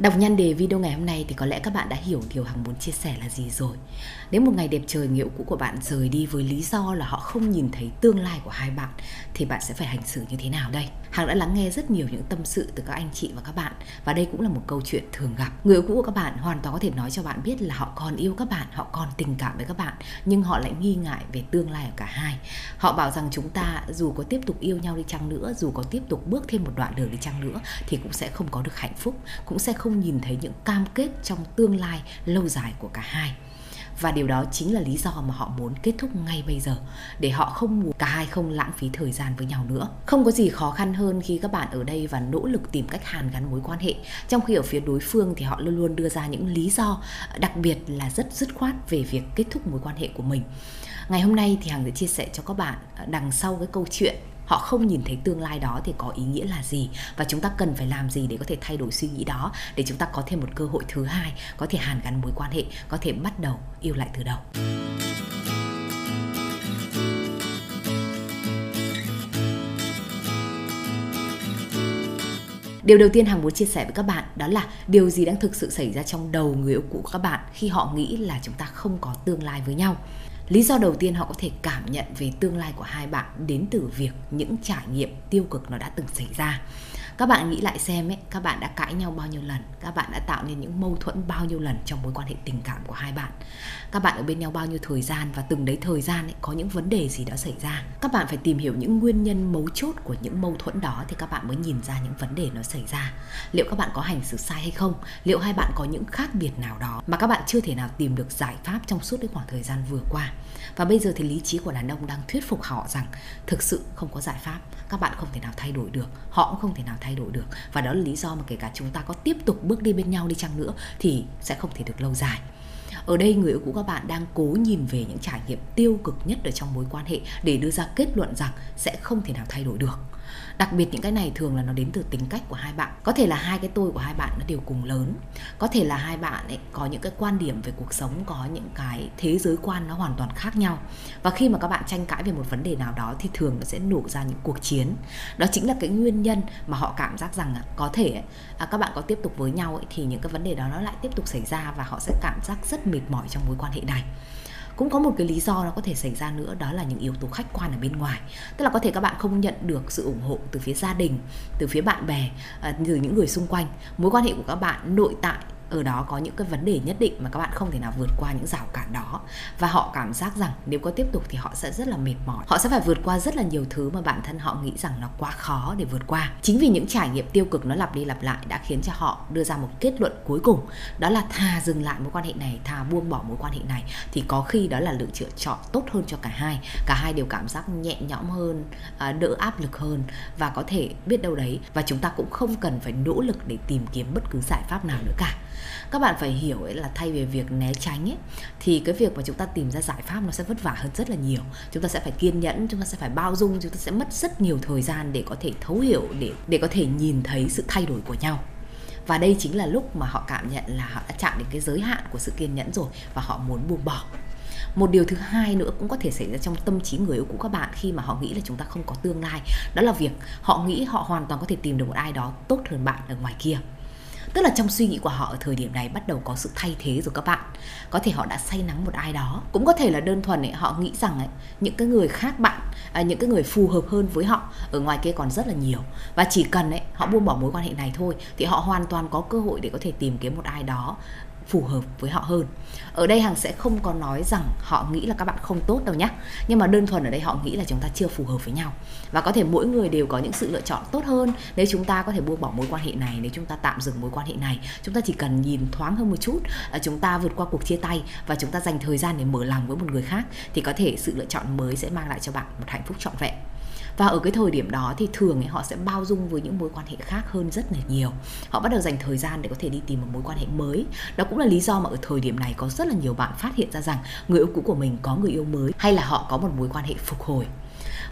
Đọc nhan đề video ngày hôm nay thì có lẽ các bạn đã hiểu điều Hằng muốn chia sẻ là gì rồi. Nếu một ngày đẹp trời người yêu cũ của bạn rời đi với lý do là họ không nhìn thấy tương lai của hai bạn thì bạn sẽ phải hành xử như thế nào đây? Hằng đã lắng nghe rất nhiều những tâm sự từ các anh chị và các bạn và đây cũng là một câu chuyện thường gặp. Người yêu cũ của các bạn hoàn toàn có thể nói cho bạn biết là họ còn yêu các bạn, họ còn tình cảm với các bạn nhưng họ lại nghi ngại về tương lai của cả hai. Họ bảo rằng chúng ta dù có tiếp tục yêu nhau đi chăng nữa, dù có tiếp tục bước thêm một đoạn đường đi chăng nữa thì cũng sẽ không có được hạnh phúc, cũng sẽ không không nhìn thấy những cam kết trong tương lai lâu dài của cả hai. Và điều đó chính là lý do mà họ muốn kết thúc ngay bây giờ, để họ không muốn cả hai không lãng phí thời gian với nhau nữa. Không có gì khó khăn hơn khi các bạn ở đây và nỗ lực tìm cách hàn gắn mối quan hệ. Trong khi ở phía đối phương thì họ luôn luôn đưa ra những lý do, đặc biệt là rất dứt khoát về việc kết thúc mối quan hệ của mình. Ngày hôm nay thì hằng sẽ chia sẻ cho các bạn đằng sau cái câu chuyện họ không nhìn thấy tương lai đó thì có ý nghĩa là gì? Và chúng ta cần phải làm gì để có thể thay đổi suy nghĩ đó? Để chúng ta có thêm một cơ hội thứ hai, có thể hàn gắn mối quan hệ, có thể bắt đầu yêu lại từ đầu. Điều đầu tiên Hằng muốn chia sẻ với các bạn đó là điều gì đang thực sự xảy ra trong đầu người yêu cũ của các bạn khi họ nghĩ là chúng ta không có tương lai với nhau? Lý do đầu tiên họ có thể cảm nhận về tương lai của hai bạn đến từ việc những trải nghiệm tiêu cực nó đã từng xảy ra các bạn nghĩ lại xem ấy các bạn đã cãi nhau bao nhiêu lần? Các bạn đã tạo nên những mâu thuẫn bao nhiêu lần trong mối quan hệ tình cảm của hai bạn? Các bạn ở bên nhau bao nhiêu thời gian và từng đấy thời gian ấy, có những vấn đề gì đã xảy ra? Các bạn phải tìm hiểu những nguyên nhân mấu chốt của những mâu thuẫn đó thì các bạn mới nhìn ra những vấn đề nó xảy ra. Liệu các bạn có hành xử sai hay không? Liệu hai bạn có những khác biệt nào đó mà các bạn chưa thể nào tìm được giải pháp trong suốt cái khoảng thời gian vừa qua? Và bây giờ thì lý trí của đàn ông đang thuyết phục họ rằng thực sự không có giải pháp các bạn không thể nào thay đổi được họ cũng không thể nào thay thay đổi được. Và đó là lý do mà kể cả chúng ta có tiếp tục bước đi bên nhau đi chăng nữa thì sẽ không thể được lâu dài. Ở đây người yêu cũ các bạn đang cố nhìn về những trải nghiệm tiêu cực nhất ở trong mối quan hệ để đưa ra kết luận rằng sẽ không thể nào thay đổi được đặc biệt những cái này thường là nó đến từ tính cách của hai bạn. Có thể là hai cái tôi của hai bạn nó đều cùng lớn. Có thể là hai bạn ấy có những cái quan điểm về cuộc sống có những cái thế giới quan nó hoàn toàn khác nhau. Và khi mà các bạn tranh cãi về một vấn đề nào đó thì thường nó sẽ nổ ra những cuộc chiến. Đó chính là cái nguyên nhân mà họ cảm giác rằng có thể à, các bạn có tiếp tục với nhau ấy, thì những cái vấn đề đó nó lại tiếp tục xảy ra và họ sẽ cảm giác rất mệt mỏi trong mối quan hệ này cũng có một cái lý do nó có thể xảy ra nữa, đó là những yếu tố khách quan ở bên ngoài. Tức là có thể các bạn không nhận được sự ủng hộ từ phía gia đình, từ phía bạn bè à, từ những người xung quanh. Mối quan hệ của các bạn nội tại ở đó có những cái vấn đề nhất định mà các bạn không thể nào vượt qua những rào cản đó. Và họ cảm giác rằng nếu có tiếp tục thì họ sẽ rất là mệt mỏi. Họ sẽ phải vượt qua rất là nhiều thứ mà bản thân họ nghĩ rằng nó quá khó để vượt qua. Chính vì những trải nghiệm tiêu cực nó lặp đi lặp lại đã khiến cho họ đưa ra một kết luận cuối cùng, đó là thà dừng lại mối quan hệ này, thà buông bỏ mối quan hệ này, thì có khi đó là lựa chọn tốt hơn cho cả hai. Cả hai đều cảm giác nhẹ nhõm hơn à, đỡ áp lực hơn và có thể biết đâu đấy. Và chúng ta cũng không cần phải nỗ lực để tìm kiếm bất cứ giải pháp nào nữa cả các bạn phải hiểu ấy là thay vì việc né tránh ấy, thì cái việc mà chúng ta tìm ra giải pháp nó sẽ vất vả hơn rất là nhiều. Chúng ta sẽ phải kiên nhẫn, chúng ta sẽ phải bao dung, chúng ta sẽ mất rất nhiều thời gian để có thể thấu hiểu, để để có thể nhìn thấy sự thay đổi của nhau. Và đây chính là lúc mà họ cảm nhận là họ đã chạm đến cái giới hạn của sự kiên nhẫn rồi và họ muốn buông bỏ. Một điều thứ hai nữa cũng có thể xảy ra trong tâm trí người yêu cũ các bạn khi mà họ nghĩ là chúng ta không có tương lai. Đó là việc họ nghĩ họ hoàn toàn có thể tìm được một ai đó tốt hơn bạn ở ngoài kia tức là trong suy nghĩ của họ ở thời điểm này bắt đầu có sự thay thế rồi các bạn. Có thể họ đã say nắng một ai đó. Cũng có thể là đơn thuần ấy, họ nghĩ rằng ấy, những cái người khác bạn à, những cái người phù hợp hơn với họ ở ngoài kia còn rất là nhiều. Và chỉ cần ấy họ buông bỏ mối quan hệ này thôi thì họ hoàn toàn có cơ hội để có thể tìm kiếm một ai đó phù hợp với họ hơn. Ở đây hằng sẽ không có nói rằng họ nghĩ là các bạn không tốt đâu nhé nhưng mà đơn thuần ở đây họ nghĩ là chúng ta chưa phù hợp với nhau. Và có thể mỗi người đều có những sự lựa chọn tốt hơn. Nếu chúng ta có thể buông bỏ mối quan hệ này, nếu chúng ta tạm dừng mối quan hệ này, chúng ta chỉ cần nhìn thoáng hơn một chút à, chúng ta vượt qua cuộc chia tay và chúng ta dành thời gian để mở lòng với một người khác, thì có thể sự lựa chọn mới sẽ mang lại cho bạn một hạnh phúc trọn vẹn và ở cái thời điểm đó thì thường ấy, họ sẽ bao dung với những mối quan hệ khác hơn rất là nhiều. Họ bắt đầu dành thời gian để có thể đi tìm một mối quan hệ mới. Đó cũng là lý do mà ở thời điểm này có rất là nhiều bạn phát hiện ra rằng người yêu cũ của mình có người yêu mới hay là họ có một mối quan hệ phục hồi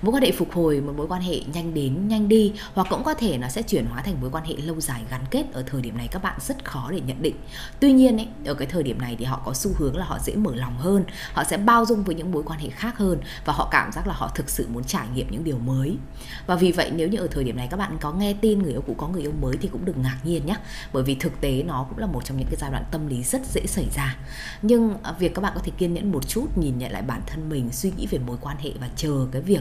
mối quan hệ phục hồi một mối quan hệ nhanh đến nhanh đi hoặc cũng có thể nó sẽ chuyển hóa thành mối quan hệ lâu dài gắn kết ở thời điểm này các bạn rất khó để nhận định. Tuy nhiên ấy, ở cái thời điểm này thì họ có xu hướng là họ dễ mở lòng hơn họ sẽ bao dung với những mối quan hệ khác hơn và họ cảm giác là họ thực sự muốn trải nghiệm những điều mới. Và vì vậy nếu như ở thời điểm này các bạn có nghe tin người yêu cũ có người yêu mới thì cũng đừng ngạc nhiên nhé bởi vì thực tế nó cũng là một trong những cái giai đoạn tâm lý rất dễ xảy ra. Nhưng à, việc các bạn có thể kiên nhẫn một chút nhìn nhận lại bản thân mình suy nghĩ về mối quan hệ và chờ cái việc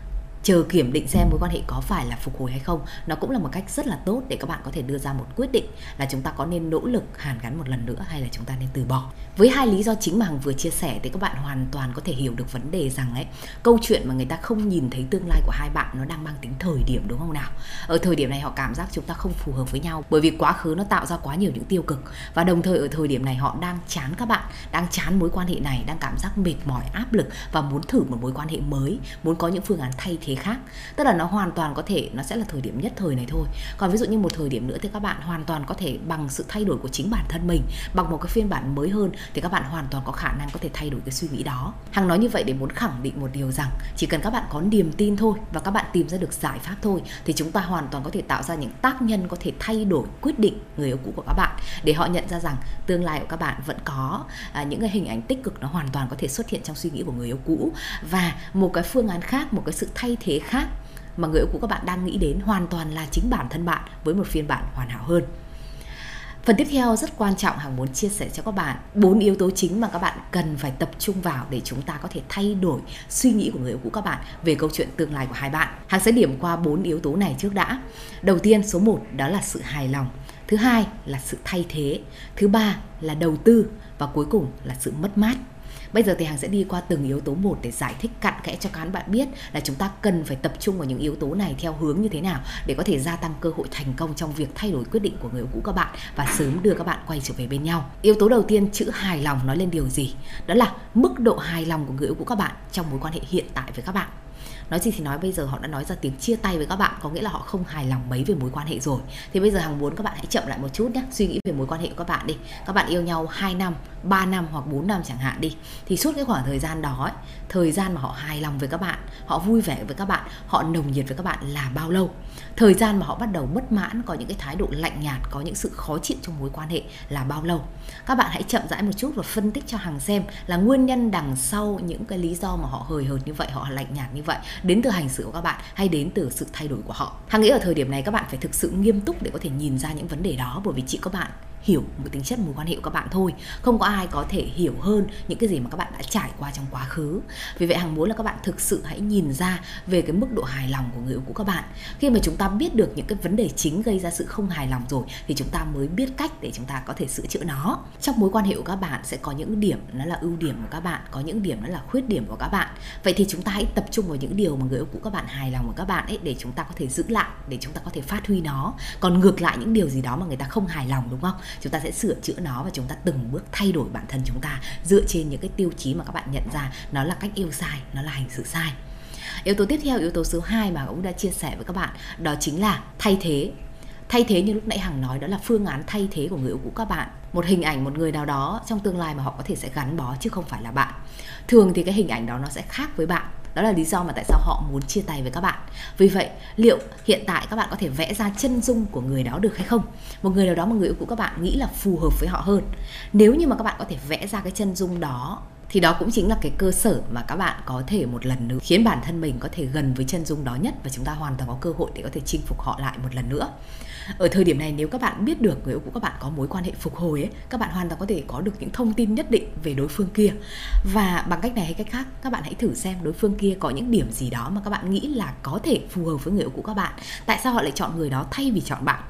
chờ kiểm định xem mối quan hệ có phải là phục hồi hay không. Nó cũng là một cách rất là tốt để các bạn có thể đưa ra một quyết định là chúng ta có nên nỗ lực hàn gắn một lần nữa hay là chúng ta nên từ bỏ. Với hai lý do chính mà hằng vừa chia sẻ thì các bạn hoàn toàn có thể hiểu được vấn đề rằng ấy, câu chuyện mà người ta không nhìn thấy tương lai của hai bạn nó đang mang tính thời điểm đúng không nào? Ở thời điểm này họ cảm giác chúng ta không phù hợp với nhau bởi vì quá khứ nó tạo ra quá nhiều những tiêu cực và đồng thời ở thời điểm này họ đang chán các bạn, đang chán mối quan hệ này, đang cảm giác mệt mỏi, áp lực và muốn thử một mối quan hệ mới, muốn có những phương án thay thế khác. Tức là nó hoàn toàn có thể nó sẽ là thời điểm nhất thời này thôi. Còn ví dụ như một thời điểm nữa thì các bạn hoàn toàn có thể bằng sự thay đổi của chính bản thân mình bằng một cái phiên bản mới hơn thì các bạn hoàn toàn có khả năng có thể thay đổi cái suy nghĩ đó. Hằng nói như vậy để muốn khẳng định một điều rằng chỉ cần các bạn có niềm tin thôi và các bạn tìm ra được giải pháp thôi thì chúng ta hoàn toàn có thể tạo ra những tác nhân có thể thay đổi quyết định người yêu cũ của các bạn. Để họ nhận ra rằng tương lai của các bạn vẫn có à, những cái hình ảnh tích cực nó hoàn toàn có thể xuất hiện trong suy nghĩ của người yêu cũ. Và một cái phương án khác một cái sự thay thế khác mà người yêu cũ các bạn đang nghĩ đến hoàn toàn là chính bản thân bạn với một phiên bản hoàn hảo hơn Phần tiếp theo rất quan trọng Hằng muốn chia sẻ cho các bạn bốn yếu tố chính mà các bạn cần phải tập trung vào để chúng ta có thể thay đổi suy nghĩ của người yêu cũ các bạn về câu chuyện tương lai của hai bạn. Hằng sẽ điểm qua bốn yếu tố này trước đã. Đầu tiên, số 1 đó là sự hài lòng. Thứ hai là sự thay thế. Thứ ba là đầu tư và cuối cùng là sự mất mát. Bây giờ thì Hằng sẽ đi qua từng yếu tố một để giải thích cặn kẽ cho các bạn biết là chúng ta cần phải tập trung vào những yếu tố này theo hướng như thế nào để có thể gia tăng cơ hội thành công trong việc thay đổi quyết định của người yêu cũ các bạn và sớm đưa các bạn quay trở về bên nhau. Yếu tố đầu tiên, chữ hài lòng nói lên điều gì? Đó là mức độ hài lòng của người yêu cũ các bạn trong mối quan hệ hiện tại với các bạn nói gì thì nói bây giờ họ đã nói ra tiếng chia tay với các bạn có nghĩa là họ không hài lòng mấy về mối quan hệ rồi. Thì bây giờ hàng muốn các bạn hãy chậm lại một chút nhé suy nghĩ về mối quan hệ của các bạn đi. Các bạn yêu nhau 2 năm 3 năm hoặc 4 năm chẳng hạn đi. Thì suốt cái khoảng thời gian đó ấy, thời gian mà họ hài lòng với các bạn họ vui vẻ với các bạn họ nồng nhiệt với các bạn là bao lâu? Thời gian mà họ bắt đầu bất mãn, có những cái thái độ lạnh nhạt, có những sự khó chịu trong mối quan hệ là bao lâu? Các bạn hãy chậm rãi một chút và phân tích cho hàng xem là nguyên nhân đằng sau những cái lý do mà họ hời hợt như vậy, họ lạnh nhạt như vậy, đến từ hành xử của các bạn hay đến từ sự thay đổi của họ? Hằng nghĩ ở thời điểm này các bạn phải thực sự nghiêm túc để có thể nhìn ra những vấn đề đó, bởi vì chị có bạn hiểu một tính chất mối quan hệ của các bạn thôi. Không có ai có thể hiểu hơn những cái gì mà các bạn đã trải qua trong quá khứ. Vì vậy hằng muốn là các bạn thực sự hãy nhìn ra về cái mức độ hài lòng của người yêu cũ các bạn. Khi mà chúng ta biết được những cái vấn đề chính gây ra sự không hài lòng rồi, thì chúng ta mới biết cách để chúng ta có thể sửa chữa nó. Trong mối quan hệ của các bạn sẽ có những điểm nó là ưu điểm của các bạn, có những điểm nó là khuyết điểm của các bạn. Vậy thì chúng ta hãy tập trung vào những điều mà người yêu cũ các bạn hài lòng của các bạn ấy để chúng ta có thể giữ lại, để chúng ta có thể phát huy nó. Còn ngược lại những điều gì đó mà người ta không hài lòng, đúng không? Chúng ta sẽ sửa chữa nó và chúng ta từng bước thay đổi bản thân chúng ta dựa trên những cái tiêu chí mà các bạn nhận ra nó là cách yêu sai, nó là hành xử sai. Yếu tố tiếp theo, yếu tố số 2 mà cũng đã chia sẻ với các bạn, đó chính là thay thế. Thay thế như lúc nãy hằng nói, đó là phương án thay thế của người yêu cũ các bạn. Một hình ảnh một người nào đó trong tương lai mà họ có thể sẽ gắn bó chứ không phải là bạn. Thường thì cái hình ảnh đó nó sẽ khác với bạn đó là lý do mà tại sao họ muốn chia tay với các bạn. Vì vậy, liệu hiện tại các bạn có thể vẽ ra chân dung của người đó được hay không? Một người nào đó mà người yêu cũ các bạn nghĩ là phù hợp với họ hơn. Nếu như mà các bạn có thể vẽ ra cái chân dung đó thì đó cũng chính là cái cơ sở mà các bạn có thể một lần nữa khiến bản thân mình có thể gần với chân dung đó nhất và chúng ta hoàn toàn có cơ hội để có thể chinh phục họ lại một lần nữa. Ở thời điểm này nếu các bạn biết được người yêu cũ các bạn có mối quan hệ phục hồi ấy, các bạn hoàn toàn có thể có được những thông tin nhất định về đối phương kia. Và bằng cách này hay cách khác, các bạn hãy thử xem đối phương kia có những điểm gì đó mà các bạn nghĩ là có thể phù hợp với người yêu cũ các bạn. Tại sao họ lại chọn người đó thay vì chọn bạn?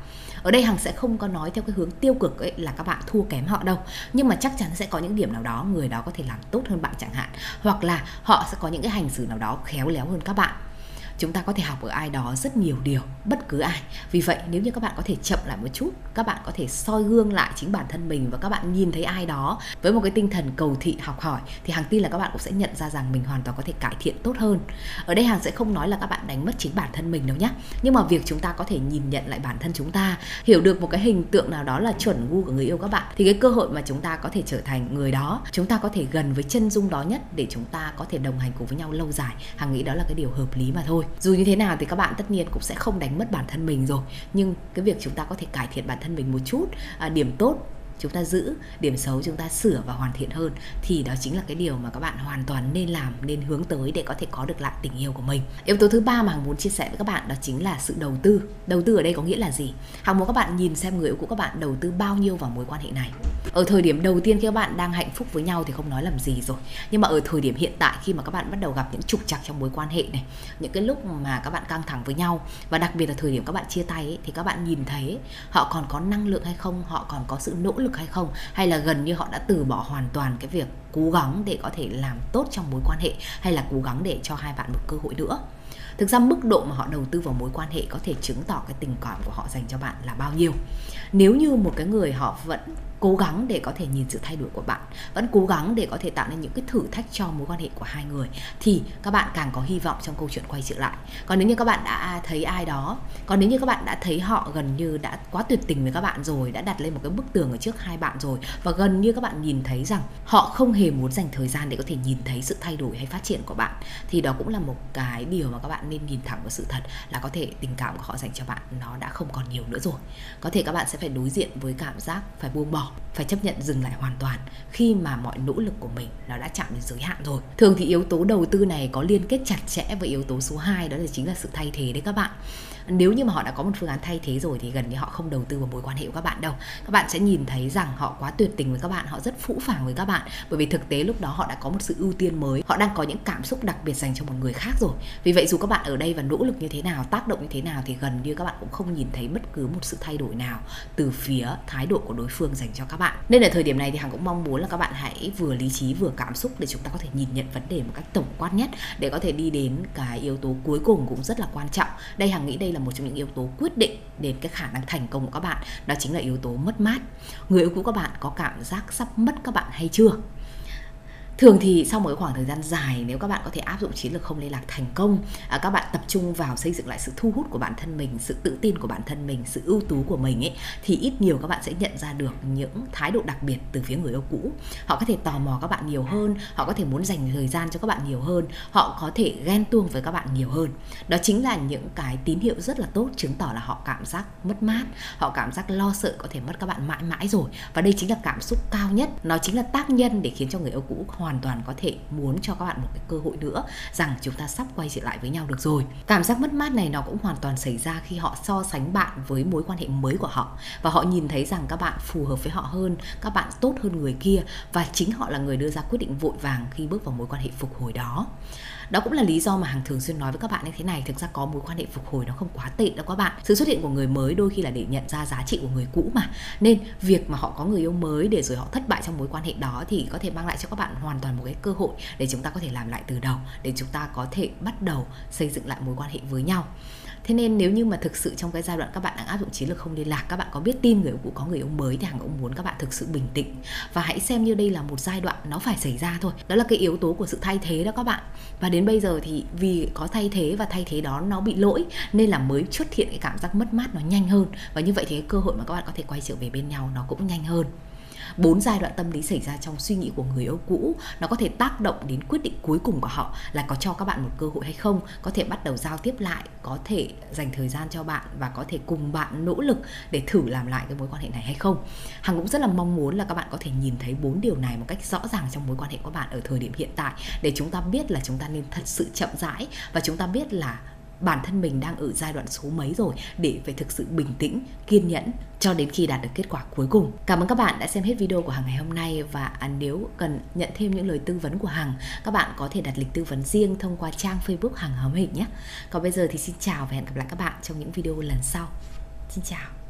Ở đây hằng sẽ không có nói theo cái hướng tiêu cực ấy là các bạn thua kém họ đâu. Nhưng mà chắc chắn sẽ có những điểm nào đó người đó có thể làm tốt hơn bạn chẳng hạn. Hoặc là họ sẽ có những cái hành xử nào đó khéo léo hơn các bạn chúng ta có thể học ở ai đó rất nhiều điều, bất cứ ai. Vì vậy, nếu như các bạn có thể chậm lại một chút, các bạn có thể soi gương lại chính bản thân mình và các bạn nhìn thấy ai đó với một cái tinh thần cầu thị, học hỏi, thì hàng tin là các bạn cũng sẽ nhận ra rằng mình hoàn toàn có thể cải thiện tốt hơn. Ở đây hàng sẽ không nói là các bạn đánh mất chính bản thân mình đâu nhé nhưng mà việc chúng ta có thể nhìn nhận lại bản thân chúng ta, hiểu được một cái hình tượng nào đó là chuẩn gu của người yêu các bạn, thì cái cơ hội mà chúng ta có thể trở thành người đó, chúng ta có thể gần với chân dung đó nhất để chúng ta có thể đồng hành cùng với nhau lâu dài. Hàng nghĩ đó là cái điều hợp lý mà thôi dù như thế nào thì các bạn tất nhiên cũng sẽ không đánh mất bản thân mình rồi. Nhưng cái việc chúng ta có thể cải thiện bản thân mình một chút à, điểm tốt chúng ta giữ điểm xấu chúng ta sửa và hoàn thiện hơn thì đó chính là cái điều mà các bạn hoàn toàn nên làm nên hướng tới để có thể có được lại tình yêu của mình. Yếu tố thứ ba mà hằng muốn chia sẻ với các bạn đó chính là sự đầu tư. Đầu tư ở đây có nghĩa là gì? Hằng muốn các bạn nhìn xem người yêu của các bạn đầu tư bao nhiêu vào mối quan hệ này. Ở thời điểm đầu tiên khi các bạn đang hạnh phúc với nhau thì không nói làm gì rồi. Nhưng mà ở thời điểm hiện tại khi mà các bạn bắt đầu gặp những trục trặc trong mối quan hệ này những cái lúc mà các bạn căng thẳng với nhau và đặc biệt là thời điểm các bạn chia tay ấy, thì các bạn nhìn thấy họ còn có năng lượng hay không họ còn có sự nỗ lực hay không? Hay là gần như họ đã từ bỏ hoàn toàn cái việc cố gắng để có thể làm tốt trong mối quan hệ hay là cố gắng để cho hai bạn một cơ hội nữa? Thực ra mức độ mà họ đầu tư vào mối quan hệ có thể chứng tỏ cái tình cảm của họ dành cho bạn là bao nhiêu. Nếu như một cái người họ vẫn cố gắng để có thể nhìn sự thay đổi của bạn, vẫn cố gắng để có thể tạo nên những cái thử thách cho mối quan hệ của hai người, thì các bạn càng có hy vọng trong câu chuyện quay trở lại. Còn nếu như các bạn đã thấy ai đó, còn nếu như các bạn đã thấy họ gần như đã quá tuyệt tình với các bạn rồi, đã đặt lên một cái bức tường ở trước hai bạn rồi, và gần như các bạn nhìn thấy rằng họ không hề muốn dành thời gian để có thể nhìn thấy sự thay đổi hay phát triển của bạn, thì đó cũng là một cái điều mà các bạn nên nhìn thẳng vào sự thật là có thể tình cảm của họ dành cho bạn nó đã không còn nhiều nữa rồi. Có thể các bạn sẽ phải đối diện với cảm giác phải buông bỏ phải chấp nhận dừng lại hoàn toàn khi mà mọi nỗ lực của mình nó đã chạm đến giới hạn rồi. Thường thì yếu tố đầu tư này có liên kết chặt chẽ với yếu tố số 2 đó là chính là sự thay thế đấy các bạn nếu như mà họ đã có một phương án thay thế rồi thì gần như họ không đầu tư vào mối quan hệ của các bạn đâu. Các bạn sẽ nhìn thấy rằng họ quá tuyệt tình với các bạn, họ rất phũ phàng với các bạn. Bởi vì thực tế lúc đó họ đã có một sự ưu tiên mới, họ đang có những cảm xúc đặc biệt dành cho một người khác rồi. Vì vậy dù các bạn ở đây và nỗ lực như thế nào, tác động như thế nào thì gần như các bạn cũng không nhìn thấy bất cứ một sự thay đổi nào từ phía thái độ của đối phương dành cho các bạn. Nên ở thời điểm này thì hằng cũng mong muốn là các bạn hãy vừa lý trí vừa cảm xúc để chúng ta có thể nhìn nhận vấn đề một cách tổng quát nhất để có thể đi đến cái yếu tố cuối cùng cũng rất là quan trọng. Đây hằng nghĩ đây là một trong những yếu tố quyết định đến cái khả năng thành công của các bạn. Đó chính là yếu tố mất mát. Người yêu cũ các bạn có cảm giác sắp mất các bạn hay chưa? Thường thì sau một khoảng thời gian dài nếu các bạn có thể áp dụng chiến lược không liên lạc thành công à, các bạn tập trung vào xây dựng lại sự thu hút của bản thân mình sự tự tin của bản thân mình sự ưu tú của mình ấy thì ít nhiều các bạn sẽ nhận ra được những thái độ đặc biệt từ phía người yêu cũ. Họ có thể tò mò các bạn nhiều hơn họ có thể muốn dành thời gian cho các bạn nhiều hơn họ có thể ghen tuông với các bạn nhiều hơn. Đó chính là những cái tín hiệu rất là tốt chứng tỏ là họ cảm giác mất mát họ cảm giác lo sợ có thể mất các bạn mãi mãi rồi. Và đây chính là cảm xúc cao nhất nó chính là tác nhân để khiến cho người yêu cũ hoàn hoàn toàn có thể muốn cho các bạn một cái cơ hội nữa, rằng chúng ta sắp quay trở lại với nhau được rồi. Cảm giác mất mát này nó cũng hoàn toàn xảy ra khi họ so sánh bạn với mối quan hệ mới của họ. Và họ nhìn thấy rằng các bạn phù hợp với họ hơn, các bạn tốt hơn người kia, và chính họ là người đưa ra quyết định vội vàng khi bước vào mối quan hệ phục hồi đó đó cũng là lý do mà hàng thường xuyên nói với các bạn như thế này. Thực ra có mối quan hệ phục hồi nó không quá tệ đâu các bạn. Sự xuất hiện của người mới đôi khi là để nhận ra giá trị của người cũ mà. Nên việc mà họ có người yêu mới để rồi họ thất bại trong mối quan hệ đó thì có thể mang lại cho các bạn hoàn toàn một cái cơ hội để chúng ta có thể làm lại từ đầu, để chúng ta có thể bắt đầu xây dựng lại mối quan hệ với nhau thế nên nếu như mà thực sự trong cái giai đoạn các bạn đang áp dụng chiến lược không liên lạc, các bạn có biết tin người cũ có người ông mới thì hàng ông muốn các bạn thực sự bình tĩnh. Và hãy xem như đây là một giai đoạn nó phải xảy ra thôi. Đó là cái yếu tố của sự thay thế đó các bạn. Và đến bây giờ thì vì có thay thế và thay thế đó nó bị lỗi, nên là mới xuất hiện cái cảm giác mất mát nó nhanh hơn. Và như vậy thì cái cơ hội mà các bạn có thể quay trở về bên nhau nó cũng nhanh hơn bốn giai đoạn tâm lý xảy ra trong suy nghĩ của người yêu cũ, nó có thể tác động đến quyết định cuối cùng của họ là có cho các bạn một cơ hội hay không, có thể bắt đầu giao tiếp lại, có thể dành thời gian cho bạn và có thể cùng bạn nỗ lực để thử làm lại cái mối quan hệ này hay không. Hằng cũng rất là mong muốn là các bạn có thể nhìn thấy bốn điều này một cách rõ ràng trong mối quan hệ của bạn ở thời điểm hiện tại, để chúng ta biết là chúng ta nên thật sự chậm rãi và chúng ta biết là bản thân mình đang ở giai đoạn số mấy rồi để phải thực sự bình tĩnh, kiên nhẫn cho đến khi đạt được kết quả cuối cùng. Cảm ơn các bạn đã xem hết video của Hằng ngày hôm nay và à, nếu cần nhận thêm những lời tư vấn của Hằng, các bạn có thể đặt lịch tư vấn riêng thông qua trang Facebook Hằng Hóm Hình nhé. Còn bây giờ thì xin chào và hẹn gặp lại các bạn trong những video lần sau. Xin chào.